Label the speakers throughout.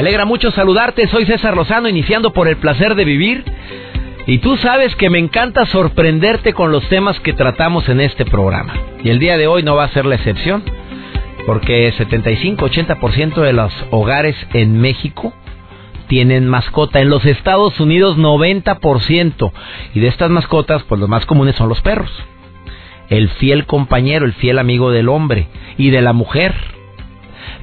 Speaker 1: Alegra mucho saludarte, soy César Lozano, iniciando por el placer de vivir. Y tú sabes que me encanta sorprenderte con los temas que tratamos en este programa. Y el día de hoy no va a ser la excepción, porque 75-80% de los hogares en México tienen mascota. En los Estados Unidos 90%. Y de estas mascotas, pues los más comunes son los perros. El fiel compañero, el fiel amigo del hombre y de la mujer.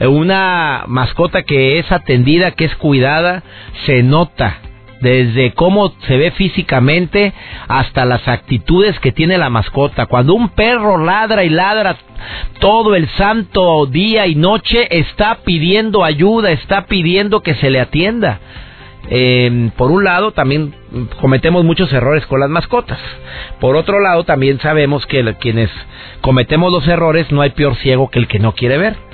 Speaker 1: Una mascota que es atendida, que es cuidada, se nota desde cómo se ve físicamente hasta las actitudes que tiene la mascota. Cuando un perro ladra y ladra todo el santo día y noche, está pidiendo ayuda, está pidiendo que se le atienda. Eh, por un lado, también cometemos muchos errores con las mascotas. Por otro lado, también sabemos que quienes cometemos los errores no hay peor ciego que el que no quiere ver.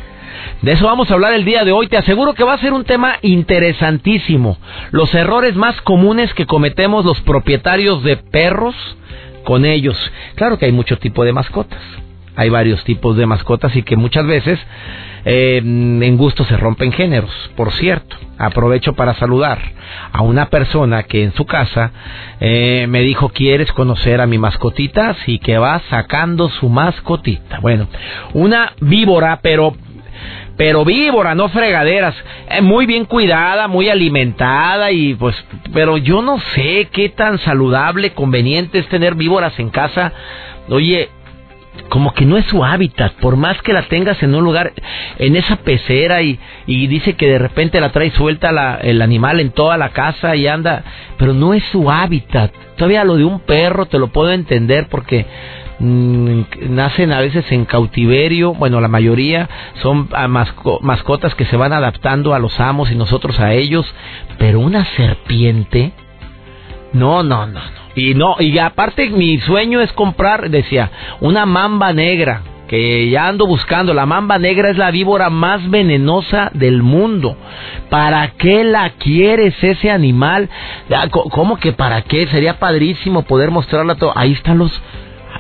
Speaker 1: De eso vamos a hablar el día de hoy. Te aseguro que va a ser un tema interesantísimo. Los errores más comunes que cometemos los propietarios de perros con ellos. Claro que hay mucho tipo de mascotas. Hay varios tipos de mascotas y que muchas veces eh, en gusto se rompen géneros. Por cierto, aprovecho para saludar a una persona que en su casa eh, me dijo quieres conocer a mi mascotita y que va sacando su mascotita. Bueno, una víbora, pero pero víbora, no fregaderas, eh, muy bien cuidada, muy alimentada y pues, pero yo no sé qué tan saludable, conveniente es tener víboras en casa. Oye, como que no es su hábitat, por más que la tengas en un lugar, en esa pecera y, y dice que de repente la trae suelta la, el animal en toda la casa y anda, pero no es su hábitat. Todavía lo de un perro te lo puedo entender porque nacen a veces en cautiverio, bueno, la mayoría son mascotas que se van adaptando a los amos y nosotros a ellos, pero una serpiente, no, no, no, no. Y no, y aparte mi sueño es comprar, decía, una mamba negra, que ya ando buscando. La mamba negra es la víbora más venenosa del mundo. ¿Para qué la quieres ese animal? ¿Cómo que para qué? Sería padrísimo poder mostrarla todo. Ahí están los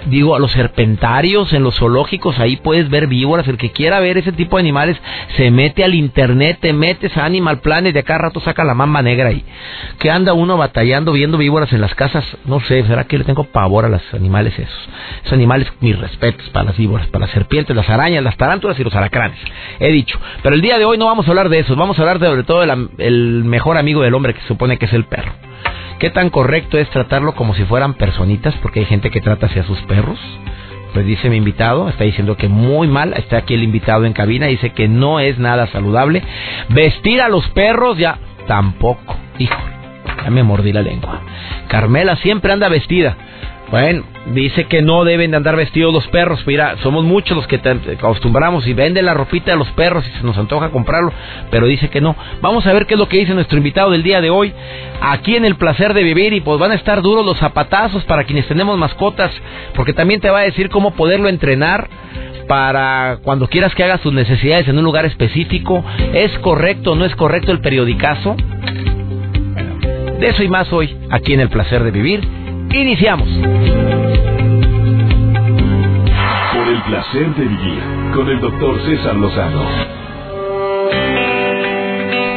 Speaker 1: digo, a los serpentarios, en los zoológicos, ahí puedes ver víboras. El que quiera ver ese tipo de animales se mete al internet, te metes a Animal Planet, de acá rato saca la mamba negra ahí. Que anda uno batallando viendo víboras en las casas. No sé, ¿será que le tengo pavor a los animales esos? Esos animales, mis respetos para las víboras, para las serpientes, las arañas, las tarántulas y los alacranes. He dicho. Pero el día de hoy no vamos a hablar de eso, vamos a hablar de, sobre todo del mejor amigo del hombre que se supone que es el perro. ¿Qué tan correcto es tratarlo como si fueran personitas? Porque hay gente que trata hacia sus perros. Pues dice mi invitado, está diciendo que muy mal, está aquí el invitado en cabina, dice que no es nada saludable. Vestir a los perros ya tampoco. Hijo, ya me mordí la lengua. Carmela siempre anda vestida. Bueno, dice que no deben de andar vestidos los perros. Mira, somos muchos los que te acostumbramos y vende la ropita de los perros y se nos antoja comprarlo, pero dice que no. Vamos a ver qué es lo que dice nuestro invitado del día de hoy, aquí en el placer de vivir y pues van a estar duros los zapatazos para quienes tenemos mascotas, porque también te va a decir cómo poderlo entrenar para cuando quieras que haga sus necesidades en un lugar específico. ¿Es correcto o no es correcto el periodicazo? De eso y más hoy, aquí en el placer de vivir Iniciamos.
Speaker 2: Por el placer de vivir con el doctor César Lozano.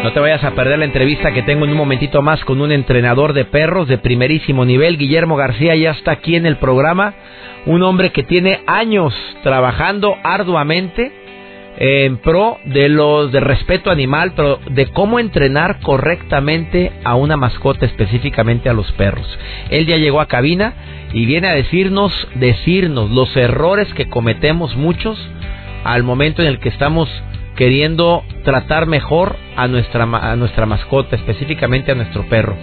Speaker 1: No te vayas a perder la entrevista que tengo en un momentito más con un entrenador de perros de primerísimo nivel. Guillermo García ya está aquí en el programa. Un hombre que tiene años trabajando arduamente en pro de los de respeto animal, pero de cómo entrenar correctamente a una mascota, específicamente a los perros. Él ya llegó a cabina y viene a decirnos, decirnos los errores que cometemos muchos al momento en el que estamos queriendo tratar mejor a nuestra a nuestra mascota, específicamente a nuestro perro.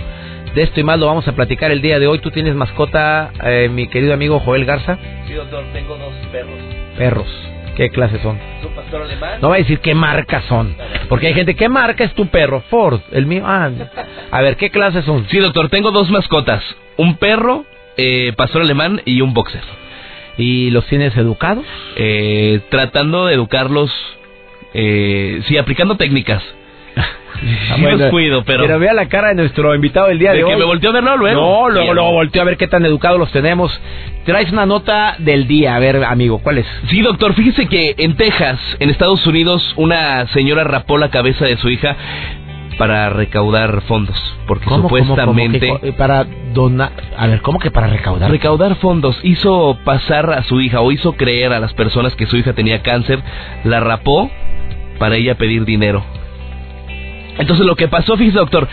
Speaker 1: De esto y más lo vamos a platicar el día de hoy. ¿Tú tienes mascota, eh, mi querido amigo Joel Garza?
Speaker 3: Sí, doctor, tengo dos perros.
Speaker 1: Perros ¿Qué clases son?
Speaker 3: Es un pastor alemán.
Speaker 1: No va a decir qué marcas son. Porque hay gente, ¿qué marca es tu perro? Ford. El mío, ah. A ver, ¿qué clases son?
Speaker 3: Sí, doctor, tengo dos mascotas. Un perro, eh, pastor alemán y un boxer.
Speaker 1: ¿Y los tienes educados?
Speaker 3: Eh, tratando de educarlos, eh, sí, aplicando técnicas. Sí
Speaker 1: bueno,
Speaker 3: los cuido, pero...
Speaker 1: Pero vea la cara de nuestro invitado del día de,
Speaker 3: de que
Speaker 1: hoy.
Speaker 3: me volteó a verlo luego.
Speaker 1: No, luego, luego volteó a ver qué tan educados los tenemos. Traes una nota del día, a ver, amigo, ¿cuál es?
Speaker 3: Sí, doctor, fíjese que en Texas, en Estados Unidos, una señora rapó la cabeza de su hija para recaudar fondos, porque
Speaker 1: ¿Cómo, cómo, cómo?
Speaker 3: supuestamente
Speaker 1: ¿Qué co- eh, para donar, a ver, ¿cómo que para recaudar?
Speaker 3: recaudar fondos hizo pasar a su hija o hizo creer a las personas que su hija tenía cáncer, la rapó para ella pedir dinero. Entonces lo que pasó, fíjese doctor,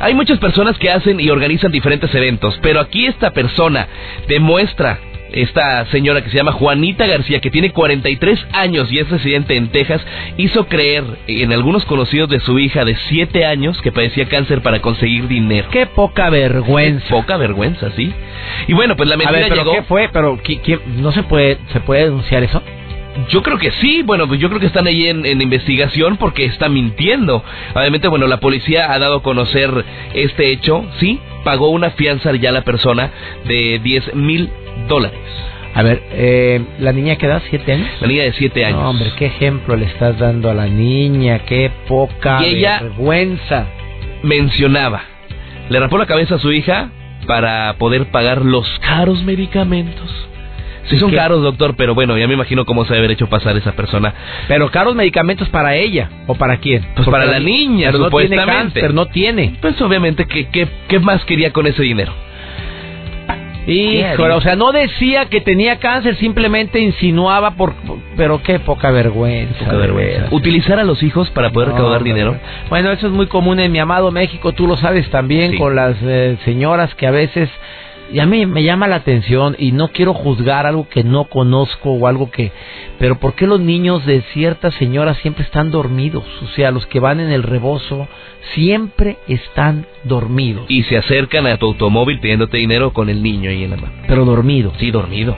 Speaker 3: hay muchas personas que hacen y organizan diferentes eventos, pero aquí esta persona demuestra, esta señora que se llama Juanita García, que tiene 43 años y es residente en Texas, hizo creer en algunos conocidos de su hija de 7 años que padecía cáncer para conseguir dinero.
Speaker 1: Qué poca vergüenza.
Speaker 3: Poca vergüenza, ¿sí? Y bueno, pues la
Speaker 1: A
Speaker 3: mentira
Speaker 1: ver, pero
Speaker 3: llegó...
Speaker 1: ¿qué fue? Pero ¿qui- quién- no se puede se puede denunciar eso?
Speaker 3: Yo creo que sí, bueno, pues yo creo que están ahí en, en investigación porque está mintiendo. Obviamente, bueno, la policía ha dado a conocer este hecho, sí, pagó una fianza ya a la persona de 10 mil dólares.
Speaker 1: A ver, eh, la niña que da siete años.
Speaker 3: La niña de 7 años.
Speaker 1: No, hombre, qué ejemplo le estás dando a la niña, qué poca
Speaker 3: Y ella-
Speaker 1: vergüenza.
Speaker 3: Mencionaba, le rapó la cabeza a su hija para poder pagar los caros medicamentos. Sí
Speaker 1: ¿Y
Speaker 3: son caros, doctor, pero bueno, ya me imagino cómo se debe haber hecho pasar esa persona.
Speaker 1: Pero caros medicamentos para ella o para quién?
Speaker 3: Pues para la niña,
Speaker 1: pero no tiene
Speaker 3: supuestamente.
Speaker 1: cáncer, no tiene.
Speaker 3: Pues obviamente, ¿qué, qué, qué más quería con ese dinero?
Speaker 1: Híjole, o sea, no decía que tenía cáncer, simplemente insinuaba por... Pero qué poca vergüenza.
Speaker 3: Poca vergüenza. Utilizar a los hijos para poder
Speaker 1: No,
Speaker 3: recaudar dinero.
Speaker 1: Bueno, eso es muy común en mi amado México, tú lo sabes también
Speaker 3: Sí.
Speaker 1: con las eh, señoras que a veces y a mí me llama la atención y no quiero juzgar algo que no conozco o algo que pero ¿por qué los niños de ciertas señoras siempre están dormidos? O sea, los que van en el rebozo siempre están dormidos,
Speaker 3: Y se acercan a tu automóvil pidiéndote dinero con el niño ahí en la mano.
Speaker 1: pero dormidos.
Speaker 3: Sí, dormido.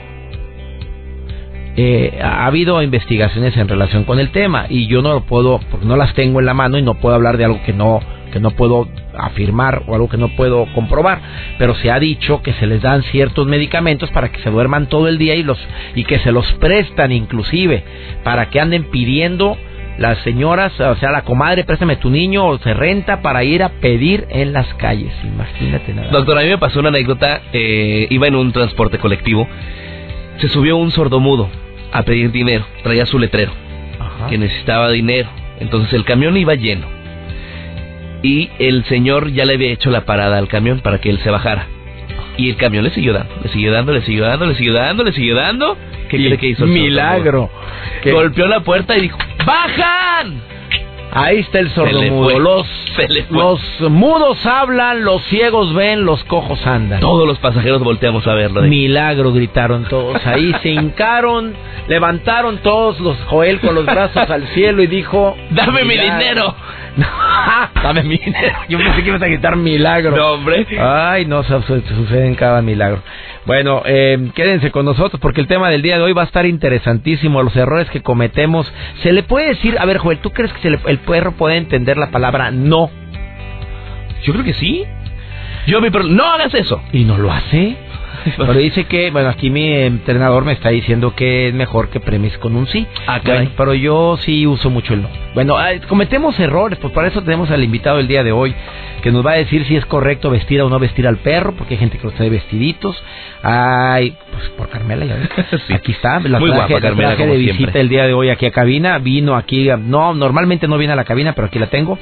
Speaker 1: Eh, ha habido investigaciones en relación con el tema y yo no lo puedo, porque no las tengo en la mano y no puedo hablar de algo que no que no puedo afirmar o algo que no puedo comprobar, pero se ha dicho que se les dan ciertos medicamentos para que se duerman todo el día y los y que se los prestan inclusive para que anden pidiendo las señoras, o sea, la comadre, préstame tu niño o se renta para ir a pedir en las calles. Imagínate nada.
Speaker 3: Doctor, a mí me pasó una anécdota. eh, iba en un transporte colectivo. Se subió un sordomudo a pedir dinero. Traía su letrero.
Speaker 1: Ajá.
Speaker 3: Que necesitaba dinero. Entonces el camión iba lleno. Y el señor ya le había hecho la parada al camión para que él se bajara. Y el camión le siguió dando, le siguió dando, le siguió dando, le siguió dando, le siguió dando. ¿Qué cree que hizo? el
Speaker 1: Milagro.
Speaker 3: Golpeó la puerta y dijo, ¡Bajan!
Speaker 1: Ahí está el sordomudo. Los, los mudos hablan, los ciegos ven, los cojos andan.
Speaker 3: Todos los pasajeros volteamos a verlo.
Speaker 1: Milagro gritaron todos. Ahí se hincaron, levantaron todos los Joel con los brazos al cielo y dijo:
Speaker 3: ¡Dame mi dinero!
Speaker 1: Dame mi dinero. Yo pensé que ibas a gritar milagro.
Speaker 3: No, hombre.
Speaker 1: Ay, no, su- su- sucede en cada milagro. Bueno, eh, quédense con nosotros porque el tema del día de hoy va a estar interesantísimo. Los errores que cometemos. Se le puede decir, a ver, Joel, ¿tú crees que se le- el perro puede entender la palabra no?
Speaker 3: Yo creo que sí. Yo mi perro, no hagas eso.
Speaker 1: ¿Y no lo hace? Pero dice que, bueno, aquí mi entrenador me está diciendo que es mejor que premies con un sí.
Speaker 3: Ah.
Speaker 1: Bueno, pero yo sí uso mucho el no. Bueno, cometemos errores, pues para eso tenemos al invitado el día de hoy, que nos va a decir si es correcto vestir o no vestir al perro, porque hay gente que los trae vestiditos. Ay, pues por Carmela, ya ves.
Speaker 3: Sí.
Speaker 1: Aquí está, la
Speaker 3: Muy
Speaker 1: traje,
Speaker 3: guapa
Speaker 1: la
Speaker 3: Carmela,
Speaker 1: traje
Speaker 3: como
Speaker 1: de
Speaker 3: siempre.
Speaker 1: visita el día de hoy aquí a cabina. Vino aquí, no, normalmente no viene a la cabina, pero aquí la tengo.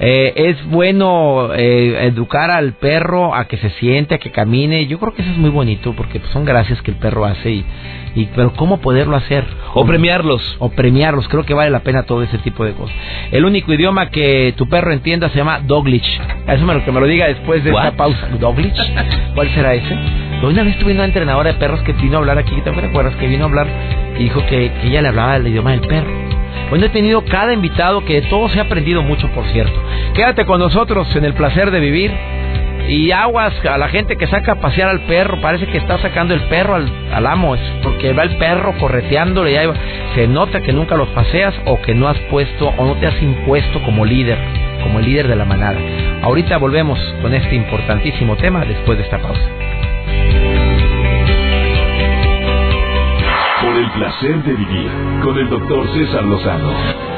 Speaker 1: Eh, es bueno eh, educar al perro a que se siente, a que camine. Yo creo que eso es muy bonito porque pues, son gracias que el perro hace y, y pero cómo poderlo hacer
Speaker 3: O premiarlos.
Speaker 1: o premiarlos. Creo que vale la pena todo ese tipo de cosas. El único idioma que tu perro entienda se llama Doglich. Eso me lo que me lo diga después de
Speaker 3: What?
Speaker 1: esta pausa. Doglich. ¿Cuál será ese? Una vez tuve una entrenadora de perros que vino a hablar aquí. ¿Te acuerdas que vino a hablar y dijo que, que ella le hablaba el idioma del perro? Bueno, he tenido cada invitado que de todo se ha aprendido mucho, por cierto. Quédate con nosotros en el placer de vivir. Y aguas a la gente que saca a pasear al perro, parece que está sacando el perro al, al amo, es porque va el perro correteándole, ya se nota que nunca los paseas o que no has puesto o no te has impuesto como líder, como el líder de la manada. Ahorita volvemos con este importantísimo tema después de esta pausa.
Speaker 2: Por el placer de vivir con el doctor César Lozano.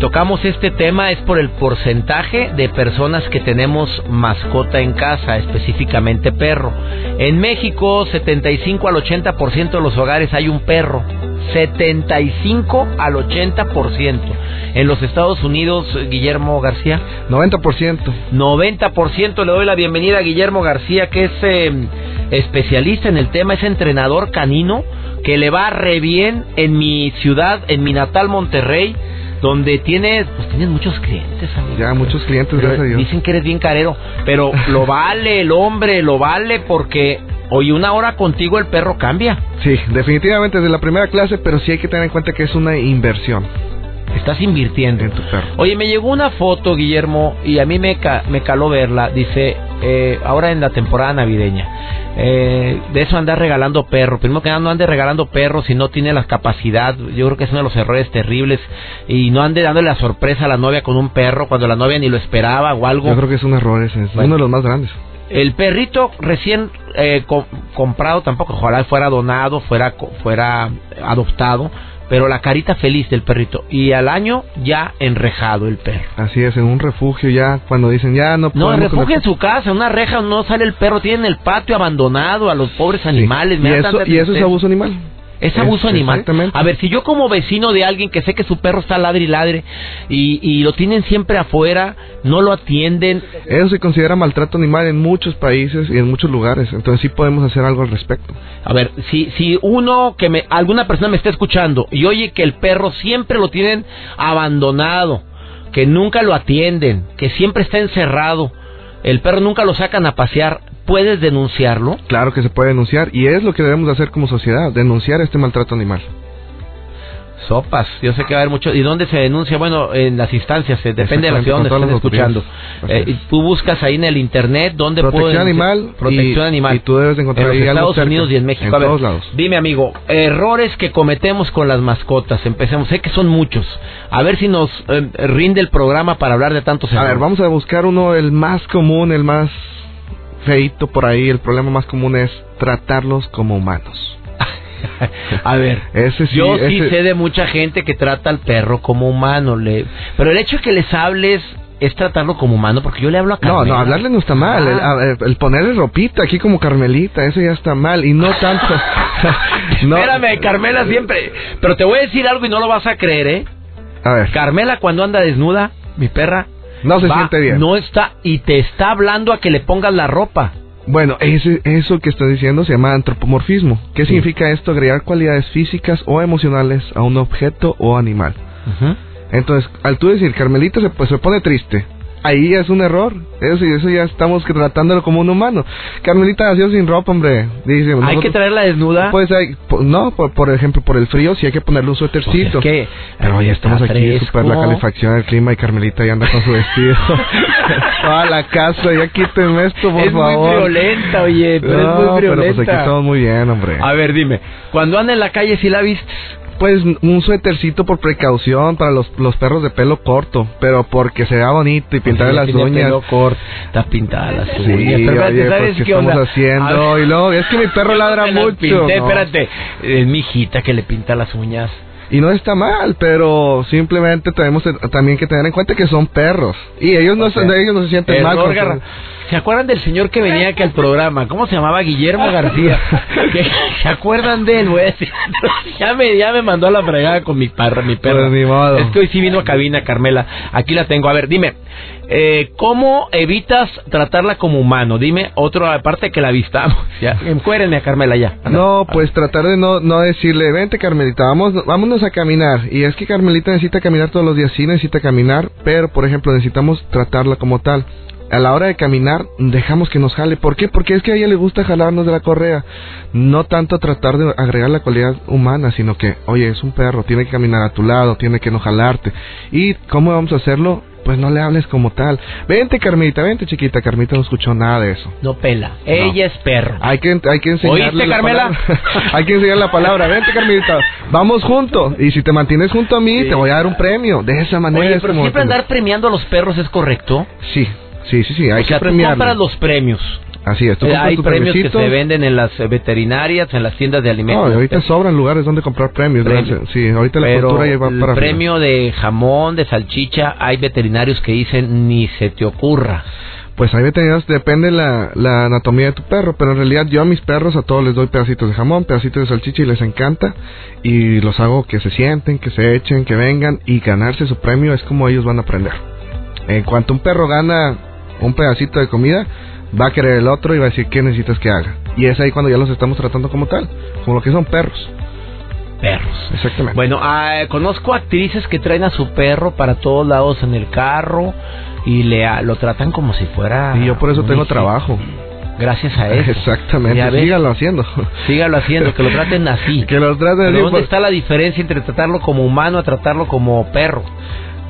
Speaker 1: Tocamos este tema es por el porcentaje de personas que tenemos mascota en casa, específicamente perro. En México, 75 al 80% de los hogares hay un perro. 75 al 80%. En los Estados Unidos, Guillermo García.
Speaker 4: 90%.
Speaker 1: 90%. Le doy la bienvenida a Guillermo García, que es em, especialista en el tema, es entrenador canino, que le va re bien en mi ciudad, en mi natal Monterrey donde tienes, pues tienes muchos clientes, amigo.
Speaker 4: Ya, muchos clientes, gracias a Dios.
Speaker 1: Dicen que eres bien carero, pero lo vale el hombre, lo vale porque hoy una hora contigo el perro cambia.
Speaker 4: Sí, definitivamente desde la primera clase, pero sí hay que tener en cuenta que es una inversión.
Speaker 1: Estás invirtiendo
Speaker 4: en tu perro.
Speaker 1: Oye, me llegó una foto, Guillermo, y a mí me, me caló verla. Dice, eh, ahora en la temporada navideña, eh, de eso andar regalando perros. Primero que nada, no ande regalando perros si no tiene la capacidad. Yo creo que es uno de los errores terribles. Y no ande dándole la sorpresa a la novia con un perro cuando la novia ni lo esperaba o algo.
Speaker 4: Yo creo que es un error ese, es uno de los más grandes.
Speaker 1: El perrito recién eh, comprado tampoco, ojalá fuera donado, fuera, fuera adoptado pero la carita feliz del perrito. Y al año ya enrejado el perro.
Speaker 4: Así es, en un refugio ya, cuando dicen ya no
Speaker 1: No, en refugio en su casa, en una reja no sale el perro, tienen el patio abandonado a los pobres animales.
Speaker 4: ¿Y, eso, ¿Y eso es abuso animal?
Speaker 1: Es abuso animal. A ver, si yo como vecino de alguien que sé que su perro está ladre y ladre y, y lo tienen siempre afuera, no lo atienden.
Speaker 4: Eso se considera maltrato animal en muchos países y en muchos lugares. Entonces sí podemos hacer algo al respecto.
Speaker 1: A ver, si, si uno, que me, alguna persona me está escuchando y oye que el perro siempre lo tienen abandonado, que nunca lo atienden, que siempre está encerrado, el perro nunca lo sacan a pasear, ¿puedes denunciarlo?
Speaker 4: Claro que se puede denunciar y es lo que debemos hacer como sociedad, denunciar este maltrato animal.
Speaker 1: Sopas, yo sé que va a haber mucho. ¿Y dónde se denuncia? Bueno, en las instancias, eh, depende de la ciudad donde estén escuchando. Eh, tú buscas ahí en el internet dónde
Speaker 4: Protección animal.
Speaker 1: Protección animal.
Speaker 4: Y tú debes encontrar
Speaker 1: en los Estados Unidos y en México.
Speaker 4: En todos lados.
Speaker 1: Dime, amigo, errores que cometemos con las mascotas. Empecemos, sé que son muchos. A ver si nos eh, rinde el programa para hablar de tantos
Speaker 4: errores. A ver, vamos a buscar uno, el más común, el más feito por ahí. El problema más común es tratarlos como humanos.
Speaker 1: A ver, yo sí sé de mucha gente que trata al perro como humano, le... pero el hecho de que les hables es tratarlo como humano, porque yo le hablo a Carmela.
Speaker 4: No, no, hablarle no está mal. Ah. El, ponerle ropita aquí como Carmelita, eso ya está mal. Y no tanto.
Speaker 1: Espérame, Carmela siempre. Pero te voy a decir algo y no lo vas a creer, ¿eh?
Speaker 4: A ver.
Speaker 1: Carmela, cuando anda desnuda, mi perra.
Speaker 4: No se siente bien.
Speaker 1: No está. Y te está hablando a que le pongas la ropa.
Speaker 4: Bueno, ese, eso que estoy diciendo se llama antropomorfismo. ¿Qué significa esto? Agregar cualidades físicas o emocionales a un objeto o animal. Entonces, al tú decir, Carmelita se, pues, se pone triste, ahí es un error. Eso, eso ya estamos tratándolo como un humano. Carmelita nació sin ropa, hombre. Dice,
Speaker 1: ¿Hay que traerla desnuda?
Speaker 4: Pues no, por, ejemplo, por el frío sí hay que ponerle un suétercito.
Speaker 1: Pues
Speaker 4: Pero ya estamos aquí, super la calefacción del clima y Carmelita ya anda con su vestido. a la casa, ya quítenme esto, por favor.
Speaker 1: Es muy violenta, oye, pero es muy violenta.
Speaker 4: Pero pues aquí estamos muy bien, hombre.
Speaker 1: A ver, dime, cuando anda en la calle, si la viste?
Speaker 4: Pues un suétercito por precaución para los, los perros de pelo corto, pero porque se vea bonito y pintarle las uñas.
Speaker 1: Pelo corto, está pintada las
Speaker 4: uñas. Sí, pero oye, ¿sabes pues, qué, estamos haciendo? Y luego, es que mi perro ladra mucho.
Speaker 1: Pinté, Espérate, es mi hijita que le pinta las uñas.
Speaker 4: Y no está mal, pero simplemente tenemos también que tener en cuenta que son perros. Y ellos no, ellos no se sienten mal.
Speaker 1: ¿Se acuerdan del señor que venía aquí al programa? ¿Cómo se llamaba? Guillermo García. ¿Se acuerdan de él, güey? ya, me, ya me mandó a la fregada con mi, parra, mi perro.
Speaker 4: Pues
Speaker 1: es que hoy sí vino a cabina, Carmela. Aquí la tengo. A ver, dime. Eh, ¿Cómo evitas tratarla como humano? Dime otro, aparte que la avistamos. Ya, encuérenme a Carmela ya.
Speaker 4: No, pues tratar de no, no decirle, vente Carmelita, vamos, vámonos a caminar. Y es que Carmelita necesita caminar todos los días, sí necesita caminar, pero por ejemplo necesitamos tratarla como tal a la hora de caminar dejamos que nos jale. ¿Por qué? Porque es que a ella le gusta jalarnos de la correa. No tanto tratar de agregar la cualidad humana, sino que, oye, es un perro, tiene que caminar a tu lado, tiene que no jalarte. ¿Y cómo vamos a hacerlo? Pues no le hables como tal. Vente, Carmita, vente, chiquita. Carmita no escuchó nada de eso.
Speaker 1: No pela. Ella es perro.
Speaker 4: Hay que, hay que enseñarle
Speaker 1: ¿Oíste,
Speaker 4: la
Speaker 1: Carmela?
Speaker 4: palabra. hay que enseñarle la palabra. Vente, Carmita. Vamos juntos. Y si te mantienes junto a mí, te voy a dar un premio. De esa manera
Speaker 1: Oye,
Speaker 4: es
Speaker 1: pero siempre andar premiando a los perros es correcto.
Speaker 4: Sí, sí, sí, sí. Hay
Speaker 1: o sea,
Speaker 4: que
Speaker 1: compras los premios.
Speaker 4: Así es. Tú
Speaker 1: Eh, hay
Speaker 4: tu
Speaker 1: premios que se venden en las eh, veterinarias, en las tiendas de
Speaker 4: No,
Speaker 1: alimentos.
Speaker 4: y ahorita sobran lugares donde comprar premios. Sí, ahorita la
Speaker 1: Pero
Speaker 4: cultura ya va
Speaker 1: el
Speaker 4: para arriba.
Speaker 1: premio de jamón, de salchicha, hay veterinarios que dicen ni se te ocurra.
Speaker 4: Pues hay veterinarios, depende la, la anatomía de tu perro, pero en realidad yo a mis perros a todos les doy pedacitos de jamón, pedacitos de salchicha y les encanta y los hago que se sienten, que se echen, que vengan y ganarse su premio es como ellos van a aprender. En cuanto un perro gana un pedacito de comida, va a querer el otro y va a decir qué necesitas que haga. Y es ahí cuando ya los estamos tratando como tal, como lo que son perros.
Speaker 1: Perros.
Speaker 4: Exactamente.
Speaker 1: Bueno, ah, conozco actrices que traen a su perro para todos lados en el carro y le lo tratan como si fuera.
Speaker 4: y yo por eso tengo
Speaker 1: hijo.
Speaker 4: trabajo.
Speaker 1: Gracias a eso.
Speaker 4: Exactamente, síganlo haciendo.
Speaker 1: Sígalo haciendo, que lo traten así.
Speaker 4: que los traten así,
Speaker 1: ¿Dónde
Speaker 4: pues-
Speaker 1: está la diferencia entre tratarlo como humano a tratarlo como perro?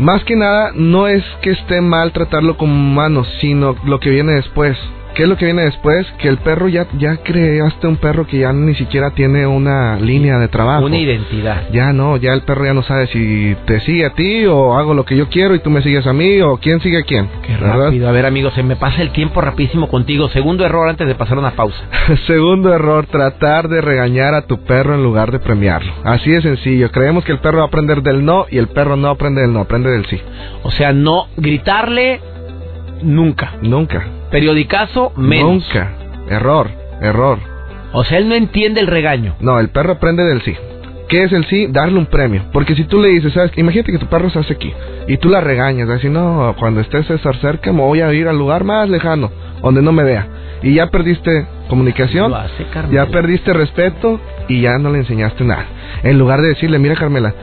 Speaker 4: Más que nada, no es que esté mal tratarlo como humano, sino lo que viene después. ¿Qué es lo que viene después? Que el perro ya, ya creaste un perro que ya ni siquiera tiene una línea de trabajo.
Speaker 1: Una identidad.
Speaker 4: Ya no, ya el perro ya no sabe si te sigue a ti o hago lo que yo quiero y tú me sigues a mí o quién sigue a quién.
Speaker 1: Qué
Speaker 4: ¿verdad?
Speaker 1: rápido. A ver, amigos, se me pasa el tiempo rapidísimo contigo. Segundo error antes de pasar una pausa.
Speaker 4: Segundo error, tratar de regañar a tu perro en lugar de premiarlo. Así de sencillo. Creemos que el perro va a aprender del no y el perro no aprende del no, aprende del sí.
Speaker 1: O sea, no gritarle nunca.
Speaker 4: Nunca.
Speaker 1: Periodicazo menos.
Speaker 4: Nunca. Error, error.
Speaker 1: O sea, él no entiende el regaño.
Speaker 4: No, el perro aprende del sí. ¿Qué es el sí? Darle un premio. Porque si tú le dices, ¿sabes? Imagínate que tu perro se hace aquí y tú la regañas, vas a decir, no, cuando esté César cerca me voy a ir al lugar más lejano, donde no me vea. Y ya perdiste comunicación,
Speaker 1: hace
Speaker 4: ya perdiste respeto y ya no le enseñaste nada. En lugar de decirle, mira Carmela,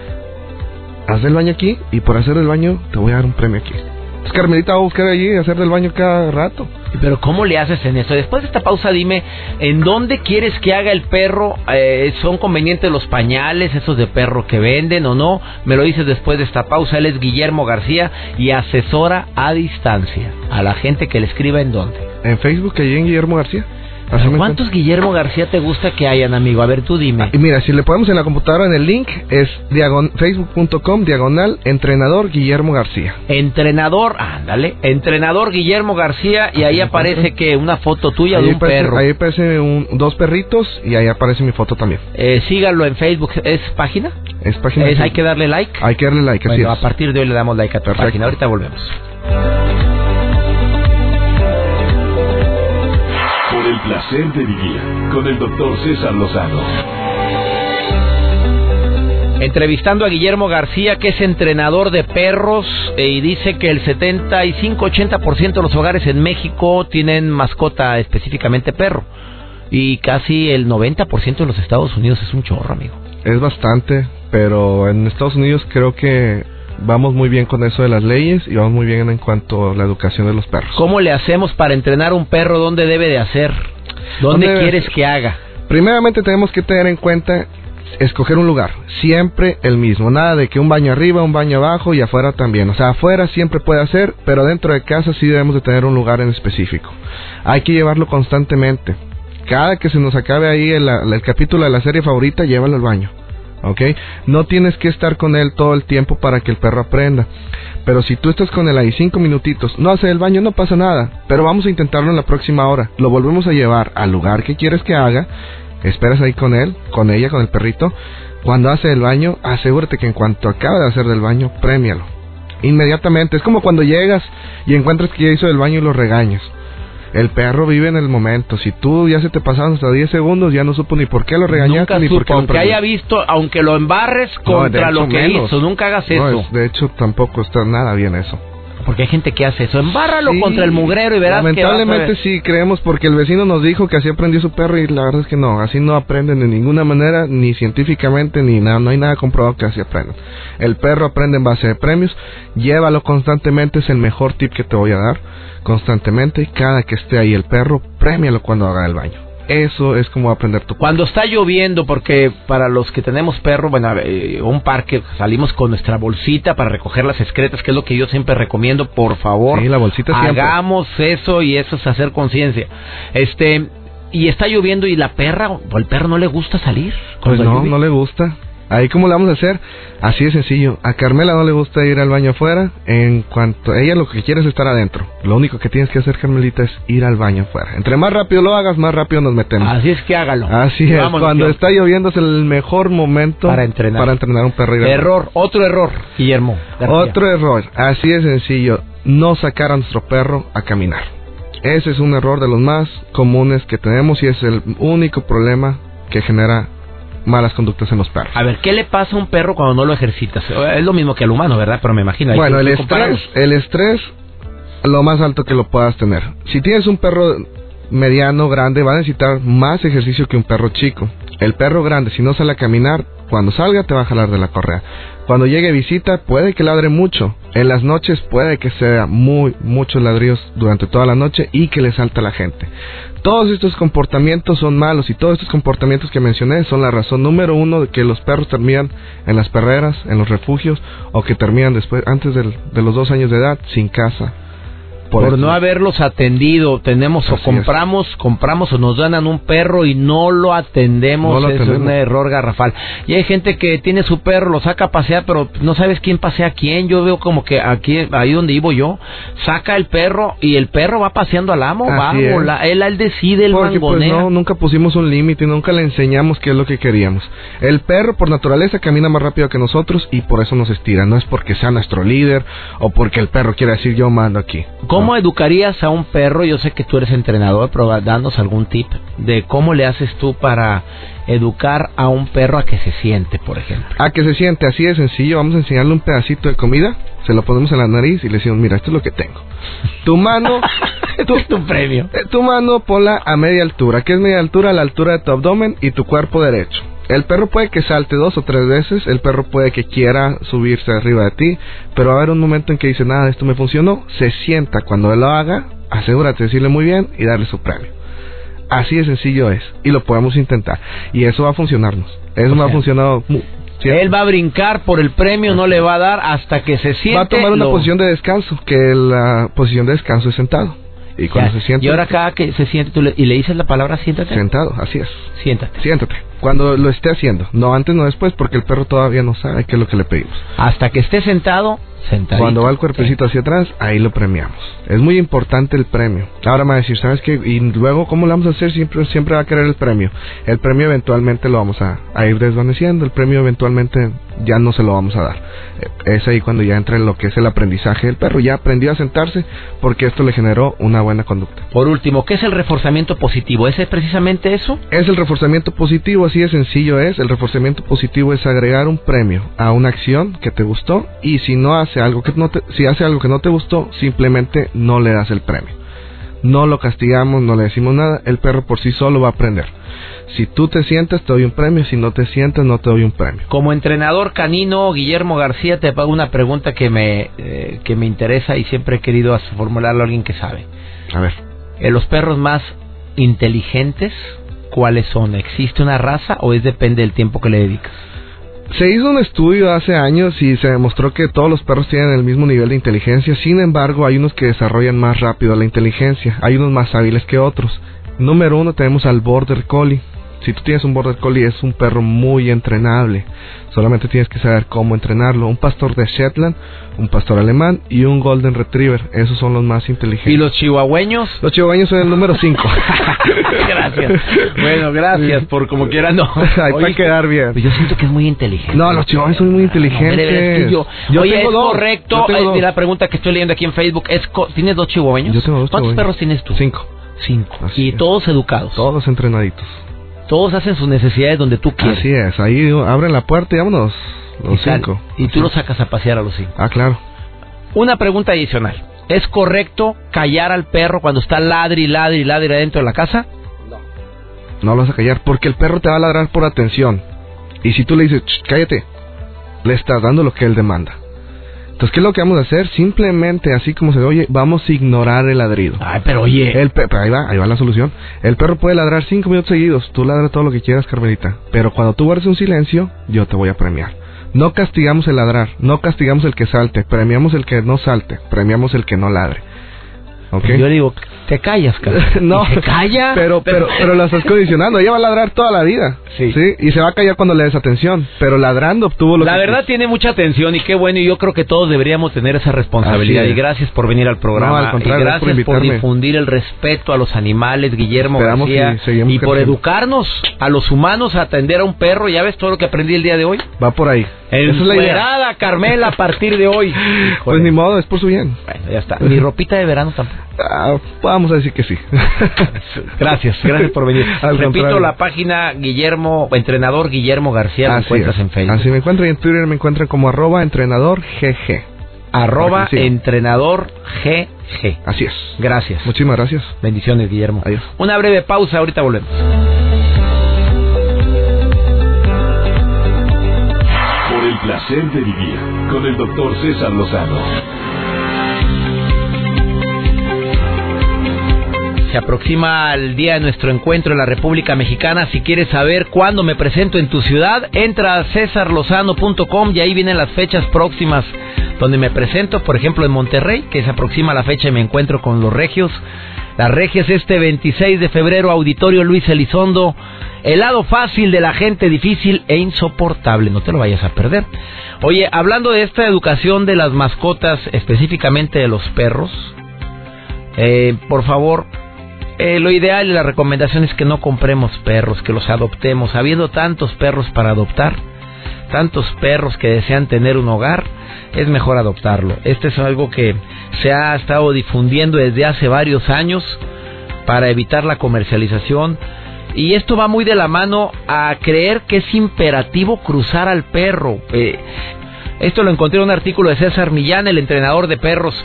Speaker 4: haz el baño aquí y por hacer el baño te voy a dar un premio aquí. Pues Carmelita va a buscar allí y hacer del baño cada rato.
Speaker 1: Pero ¿cómo le haces en eso? Después de esta pausa dime, ¿en dónde quieres que haga el perro? Eh, ¿Son convenientes los pañales, esos de perro que venden o no? Me lo dices después de esta pausa. Él es Guillermo García y asesora a distancia a la gente que le escriba en dónde.
Speaker 4: En Facebook, allí en Guillermo García. Así
Speaker 1: ¿Cuántos Guillermo García te gusta que hayan, amigo? A ver, tú dime.
Speaker 4: Y mira, si le ponemos en la computadora en el link, es facebook.com diagonal entrenador Guillermo García.
Speaker 1: Entrenador, ándale, entrenador Guillermo García y ahí aparece que una foto tuya de un
Speaker 4: aparece,
Speaker 1: perro.
Speaker 4: ahí aparece un- dos perritos y ahí aparece mi foto también.
Speaker 1: Eh, síganlo en Facebook, ¿es página?
Speaker 4: Es página.
Speaker 1: Es, hay que darle like.
Speaker 4: Hay que darle like, así
Speaker 1: Bueno, a
Speaker 4: es.
Speaker 1: partir de hoy le damos like a tu
Speaker 4: Perfecto.
Speaker 1: página. Ahorita volvemos.
Speaker 2: Placer de vivir con el doctor César Lozano.
Speaker 1: Entrevistando a Guillermo García, que es entrenador de perros, eh, y dice que el 75-80% de los hogares en México tienen mascota, específicamente perro. Y casi el 90% de los Estados Unidos es un chorro, amigo.
Speaker 4: Es bastante, pero en Estados Unidos creo que vamos muy bien con eso de las leyes y vamos muy bien en cuanto a la educación de los perros.
Speaker 1: ¿Cómo le hacemos para entrenar un perro? ¿Dónde debe de hacer? ¿Dónde,
Speaker 4: ¿Dónde debe
Speaker 1: quieres que haga?
Speaker 4: Primeramente tenemos que tener en cuenta escoger un lugar, siempre el mismo, nada de que un baño arriba, un baño abajo y afuera también. O sea, afuera siempre puede hacer, pero dentro de casa sí debemos de tener un lugar en específico. Hay que llevarlo constantemente. Cada que se nos acabe ahí el, el capítulo de la serie favorita, llévalo al baño. ¿Ok? No tienes que estar con él todo el tiempo para que el perro aprenda. Pero si tú estás con él ahí cinco minutitos, no hace el baño, no pasa nada. Pero vamos a intentarlo en la próxima hora. Lo volvemos a llevar al lugar que quieres que haga. Esperas ahí con él, con ella, con el perrito. Cuando hace el baño, asegúrate que en cuanto acabe de hacer del baño, premialo. Inmediatamente. Es como cuando llegas y encuentras que ya hizo el baño y lo regañas. El perro vive en el momento. Si tú ya se te pasaron hasta 10 segundos, ya no supo ni por qué lo regañaste
Speaker 1: Nunca
Speaker 4: ni por qué lo
Speaker 1: aunque haya visto, aunque lo embarres contra lo que
Speaker 4: menos.
Speaker 1: hizo. Nunca hagas
Speaker 4: No,
Speaker 1: eso.
Speaker 4: es- de hecho, tampoco está nada bien eso.
Speaker 1: Porque hay gente que hace eso. Embárralo
Speaker 4: Sí,
Speaker 1: contra el mugrero y verás
Speaker 4: Lamentablemente sí, creemos porque el vecino nos dijo que así aprendió su perro y la verdad es que no, así no aprenden de ninguna manera, ni científicamente, ni nada, no hay nada comprobado que así aprendan. El perro aprende en base de premios, llévalo constantemente, es el mejor tip que te voy a dar, constantemente, y cada que esté ahí el perro, premialo cuando haga el baño. Eso es como aprender tu
Speaker 1: Cuando está lloviendo, porque para los que tenemos perro, bueno, eh, un parque, salimos con nuestra bolsita para recoger las excretas, que es lo que yo siempre recomiendo, por favor.
Speaker 4: Sí, la bolsita siempre.
Speaker 1: Hagamos eso y eso es hacer conciencia. Este, y está lloviendo y la perra, o el perro no le gusta salir.
Speaker 4: Pues no, no le gusta. Ahí cómo le vamos a hacer, así de sencillo. A Carmela no le gusta ir al baño afuera, en cuanto ella lo que quiere es estar adentro. Lo único que tienes que hacer, Carmelita, es ir al baño afuera. Entre más rápido lo hagas, más rápido nos metemos.
Speaker 1: Así es que hágalo.
Speaker 4: Así es,
Speaker 1: Vámonos,
Speaker 4: cuando
Speaker 1: tío.
Speaker 4: está lloviendo es el mejor momento
Speaker 1: Para entrenar.
Speaker 4: para entrenar un perro.
Speaker 1: Error, otro error, Guillermo. García.
Speaker 4: Otro error, así de sencillo, no sacar a nuestro perro a caminar. Ese es un error de los más comunes que tenemos y es el único problema que genera malas conductas en los perros.
Speaker 1: A ver, ¿qué le pasa a un perro cuando no lo ejercitas? Es lo mismo que al humano, ¿verdad? Pero me imagino.
Speaker 4: Bueno, el estrés, el estrés, lo más alto que lo puedas tener. Si tienes un perro mediano, grande, va a necesitar más ejercicio que un perro chico. El perro grande, si no sale a caminar, cuando salga te va a jalar de la correa. Cuando llegue visita, puede que ladre mucho. En las noches puede que sea muy, muchos ladrillos durante toda la noche y que le salta a la gente. Todos estos comportamientos son malos y todos estos comportamientos que mencioné son la razón número uno de que los perros terminan en las perreras, en los refugios o que terminan después, antes de los dos años de edad, sin casa.
Speaker 1: Por, no haberlos atendido, tenemos o compramos, compramos o nos ganan un perro y no lo atendemos,
Speaker 4: No lo
Speaker 1: eso es un error garrafal. Y hay gente que tiene su perro, lo saca a pasear, pero no sabes quién pasea a quién. Yo veo como que aquí, ahí donde vivo yo, saca el perro y el perro va paseando al amo, va
Speaker 4: Así
Speaker 1: volar, él, él decide el
Speaker 4: Porque pues no, nunca pusimos un límite y nunca le enseñamos qué es lo que queríamos. El perro por naturaleza camina más rápido que nosotros y por eso nos estira. No es porque sea nuestro líder o porque el perro quiera decir yo mando aquí.
Speaker 1: ¿Cómo
Speaker 4: No.
Speaker 1: educarías a un perro? Yo sé que tú eres entrenador, pero danos algún tip de cómo le haces tú para educar a un perro a que se siente, por ejemplo.
Speaker 4: A que se siente así de sencillo, vamos a enseñarle un pedacito de comida, se lo ponemos en la nariz y le decimos, mira, esto es lo que tengo. Tu mano,
Speaker 1: Este es tu premio.
Speaker 4: eh, tu mano ponla a media altura. ¿Qué es media altura? La altura de tu abdomen y tu cuerpo derecho. El perro puede que salte dos o tres veces, el perro puede que quiera subirse arriba de ti, pero va a haber un momento en que dice, nada, esto me funcionó, se sienta, cuando él lo haga, asegúrate de decirle muy bien y darle su premio. Así de sencillo es, y lo podemos intentar, y eso va a funcionarnos. Eso me ha funcionado.
Speaker 1: Él va a brincar por el premio, no le va a dar hasta que se siente.
Speaker 4: va a tomar una
Speaker 1: lo-
Speaker 4: posición de descanso, que la posición de descanso es sentado. Y cuando
Speaker 1: Ya,
Speaker 4: se sienta,
Speaker 1: Y ahora cada que se siente tú le- y le dices la palabra siéntate.
Speaker 4: sentado, así es.
Speaker 1: Siéntate.
Speaker 4: Siéntate. Cuando lo esté haciendo, no antes, no después, porque el perro todavía no sabe qué es lo que le pedimos.
Speaker 1: Hasta que esté sentado, sentadito.
Speaker 4: Cuando va el cuerpecito hacia atrás, ahí lo premiamos. Es muy importante el premio. Ahora me va a decir, ¿sabes qué? Y luego, ¿cómo lo vamos a hacer? Siempre, siempre va a querer el premio. El premio eventualmente lo vamos a, a ir desvaneciendo. El premio eventualmente ya no se lo vamos a dar. Eh, Es ahí cuando ya entra en lo que es el aprendizaje del perro. Ya aprendió a sentarse porque esto le generó una buena conducta.
Speaker 1: Por último, ¿qué es el reforzamiento positivo? ¿Ese es precisamente eso?
Speaker 4: Es el reforzamiento positivo, así de sencillo es. El reforzamiento positivo es agregar un premio a una acción que te gustó y si no hace algo que no te, si hace algo que no te gustó, simplemente no le das el premio. No lo castigamos, no le decimos nada, el perro por sí solo va a aprender. Si tú te sientas, te doy un premio, si no te sientas, no te doy un premio.
Speaker 1: Como entrenador canino, Guillermo García, te hago una pregunta que me, eh, que me interesa y siempre he querido formularlo a alguien que sabe.
Speaker 4: A ver,
Speaker 1: Eh, ¿Los perros más inteligentes, cuáles son? ¿Existe una raza o es depende del tiempo que le dedicas?
Speaker 4: Se hizo un estudio hace años y se demostró que todos los perros tienen el mismo nivel de inteligencia. Sin embargo, hay unos que desarrollan más rápido la inteligencia. Hay unos más hábiles que otros. Número uno tenemos al Border Collie. Si tú tienes un Border Collie es un perro muy entrenable. Solamente tienes que saber cómo entrenarlo. Un pastor de Shetland, un pastor alemán y un Golden Retriever. Esos son los más inteligentes.
Speaker 1: ¿Y los chihuahueños?
Speaker 4: Los chihuahueños son el número 5.
Speaker 1: gracias. Bueno, gracias por como quiera no.
Speaker 4: Hay para quedar bien.
Speaker 1: Yo siento que es muy inteligente.
Speaker 4: No, los chihuahuas son muy inteligentes.
Speaker 1: No, que yo-
Speaker 4: Yo
Speaker 1: Oye,
Speaker 4: tengo
Speaker 1: es
Speaker 4: dos.
Speaker 1: correcto.
Speaker 4: Yo tengo
Speaker 1: eh,
Speaker 4: dos.
Speaker 1: la pregunta que estoy leyendo aquí en Facebook. Es ¿Tienes dos chihuahueños?
Speaker 4: Yo tengo dos
Speaker 1: ¿Cuántos
Speaker 4: chihuahueños.
Speaker 1: perros tienes tú?
Speaker 4: Cinco.
Speaker 1: Cinco.
Speaker 4: Así
Speaker 1: y
Speaker 4: es.
Speaker 1: todos educados.
Speaker 4: Todos entrenaditos.
Speaker 1: Todos hacen sus necesidades donde tú quieres.
Speaker 4: Así es, ahí abren la puerta y vámonos.
Speaker 1: y,
Speaker 4: Los
Speaker 1: sal-
Speaker 4: cinco.
Speaker 1: y tú los sacas a pasear a los cinco.
Speaker 4: Ah, claro.
Speaker 1: Una pregunta adicional. ¿Es correcto callar al perro cuando está ladri, ladri, ladri adentro de la casa?
Speaker 4: No lo vas a callar porque el perro te va a ladrar por atención. Y si tú le dices, "Ch, cállate, le estás dando lo que él demanda. Entonces, ¿qué es lo que vamos a hacer? Simplemente, así como se oye, vamos a ignorar el ladrido.
Speaker 1: Ay, pero oye.
Speaker 4: El pe- pero ahí va, ahí va la solución. El perro puede ladrar cinco minutos seguidos. Tú ladra todo lo que quieras, Carmelita. Pero cuando tú guardes un silencio, yo te voy a premiar. No castigamos el ladrar, no castigamos el que salte, premiamos el que no salte, premiamos el que no ladre. ¿Ok?
Speaker 1: Yo digo, te callas, cara.
Speaker 4: no,
Speaker 1: ¿Se calla?
Speaker 4: Pero, pero, pero lo estás condicionando. Ella va a ladrar toda la vida.
Speaker 1: Sí.
Speaker 4: Y se va a callar cuando le des atención. Pero ladrando obtuvo lo
Speaker 1: La
Speaker 4: que
Speaker 1: verdad tiene mucha atención y qué bueno y yo creo que todos deberíamos tener esa responsabilidad
Speaker 4: Así
Speaker 1: y
Speaker 4: es.
Speaker 1: gracias por venir al programa
Speaker 4: No, al
Speaker 1: y
Speaker 4: gracias por
Speaker 1: por, difundir el respeto a los animales Guillermo
Speaker 4: Esperamos
Speaker 1: García
Speaker 4: y
Speaker 1: y por educarnos a los humanos a atender a un perro ya ves todo lo que aprendí el día de hoy
Speaker 4: Va por ahí. Es la.
Speaker 1: Encuerada, Carmela a partir de hoy
Speaker 4: Pues ni modo, es por su bien.
Speaker 1: Bueno, ya está ni ropita de verano tampoco
Speaker 4: Ah, vamos a decir que sí.
Speaker 1: Gracias, gracias por venir.
Speaker 4: Al
Speaker 1: Repito
Speaker 4: contrario.
Speaker 1: la página Guillermo, entrenador Guillermo García,
Speaker 4: Así
Speaker 1: encuentras
Speaker 4: es.
Speaker 1: en Facebook.
Speaker 4: Así me encuentran y en Twitter me encuentran como arroba entrenador GG.
Speaker 1: Arroba
Speaker 4: me
Speaker 1: entrenador GG.
Speaker 4: Así es.
Speaker 1: Gracias.
Speaker 4: Muchísimas gracias.
Speaker 1: Bendiciones, Guillermo.
Speaker 4: Adiós.
Speaker 1: Una breve pausa, ahorita volvemos.
Speaker 2: Por el placer de vivir con el doctor César Lozano.
Speaker 1: Se aproxima el día de nuestro encuentro en la República Mexicana. Si quieres saber cuándo me presento en tu ciudad, entra a cesarlozano.com y ahí vienen las fechas próximas donde me presento. Por ejemplo, en Monterrey, que se aproxima la fecha y me encuentro con los regios. Las regias este 26 de febrero, Auditorio Luis Elizondo. El lado fácil de la gente difícil e insoportable. No te lo vayas a perder. Oye, hablando de esta educación de las mascotas, específicamente de los perros, eh, por favor, eh, lo ideal y la recomendación es que no compremos perros, que los adoptemos. Habiendo tantos perros para adoptar, tantos perros que desean tener un hogar, es mejor adoptarlo. Este es algo que se ha estado difundiendo desde hace varios años para evitar la comercialización. Y esto va muy de la mano a creer que es imperativo cruzar al perro. Eh, esto lo encontré en un artículo de César Millán, el entrenador de perros.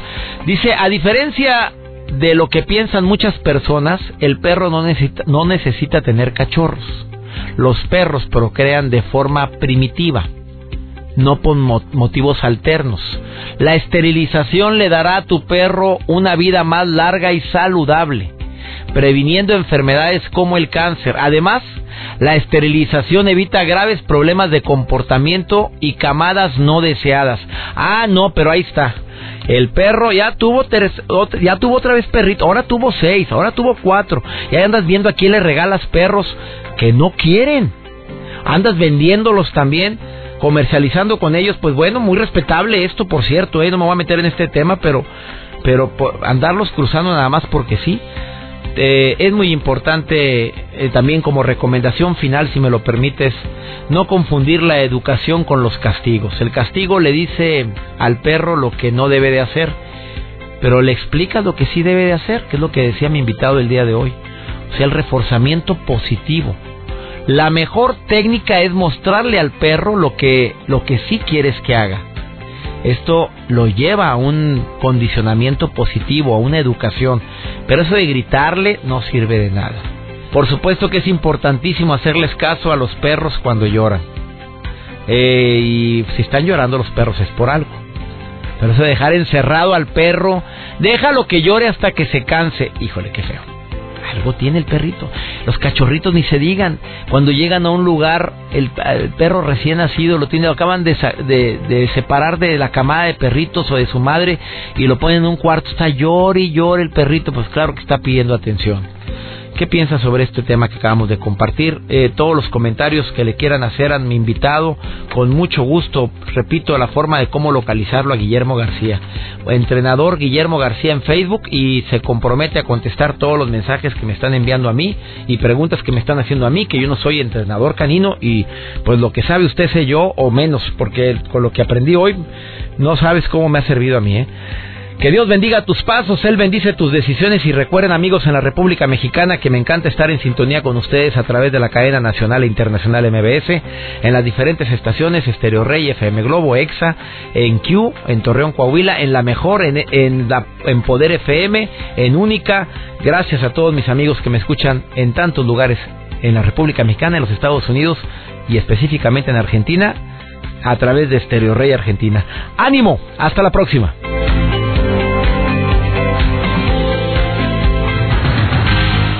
Speaker 1: Dice, a diferencia de lo que piensan muchas personas, el perro no necesita, tener cachorros. Los perros procrean de forma primitiva, no por mo- motivos alternos. La esterilización le dará a tu perro una vida más larga y saludable, previniendo enfermedades como el cáncer. Además, la esterilización evita graves problemas de comportamiento y camadas no deseadas. Ah, no, pero ahí está. El perro ya tuvo tres- ya tuvo otra vez perrito, ahora tuvo seis, ahora tuvo cuatro. Y ahí andas viendo a quién le regalas perros que no quieren. Andas vendiéndolos también, comercializando con ellos. Pues bueno, muy respetable esto, por cierto, ¿eh? no me voy a meter en este tema, pero, pero por andarlos cruzando nada más porque sí. Eh, es muy importante eh, también como recomendación final, si me lo permites, no confundir la educación con los castigos. El castigo le dice al perro lo que no debe de hacer, pero le explica lo que sí debe de hacer, que es lo que decía mi invitado el día de hoy. O sea, el reforzamiento positivo. La mejor técnica es mostrarle al perro lo que, lo que sí quieres que haga. Esto lo lleva a un condicionamiento positivo, a una educación. Pero eso de gritarle no sirve de nada. Por supuesto que es importantísimo hacerles caso a los perros cuando lloran. Eh, y si están llorando los perros es por algo. Pero eso de dejar encerrado al perro, déjalo que llore hasta que se canse. Híjole, qué feo. Tiene el perrito. Los cachorritos ni se digan. Cuando llegan a un lugar, el, perro recién nacido lo tiene, lo acaban de separar de la camada de perritos o de su madre y lo ponen en un cuarto. Está llore y llore el perrito. Pues claro que está pidiendo atención. ¿Qué piensas sobre este tema que acabamos de compartir? Eh, todos los comentarios que le quieran hacer a mi invitado, con mucho gusto. Repito, la forma de cómo localizarlo a Guillermo García. Entrenador Guillermo García en Facebook y se compromete a contestar todos los mensajes que me están enviando a mí y preguntas que me están haciendo a mí, que yo no soy entrenador canino y pues lo que sabe usted sé yo o menos, porque con lo que aprendí hoy no sabes cómo me ha servido a mí, ¿eh? Que Dios bendiga tus pasos, Él bendice tus decisiones y recuerden amigos en la República Mexicana que me encanta estar en sintonía con ustedes a través de la cadena nacional e internacional MBS, en las diferentes estaciones, Estereo Rey, FM Globo, EXA, en Q, en Torreón, Coahuila, en la mejor, en, en, Poder FM, en Única. Gracias a todos mis amigos que me escuchan en tantos lugares en la República Mexicana, en los Estados Unidos y específicamente en Argentina. a través de Stereo Rey Argentina. Ánimo, hasta la próxima.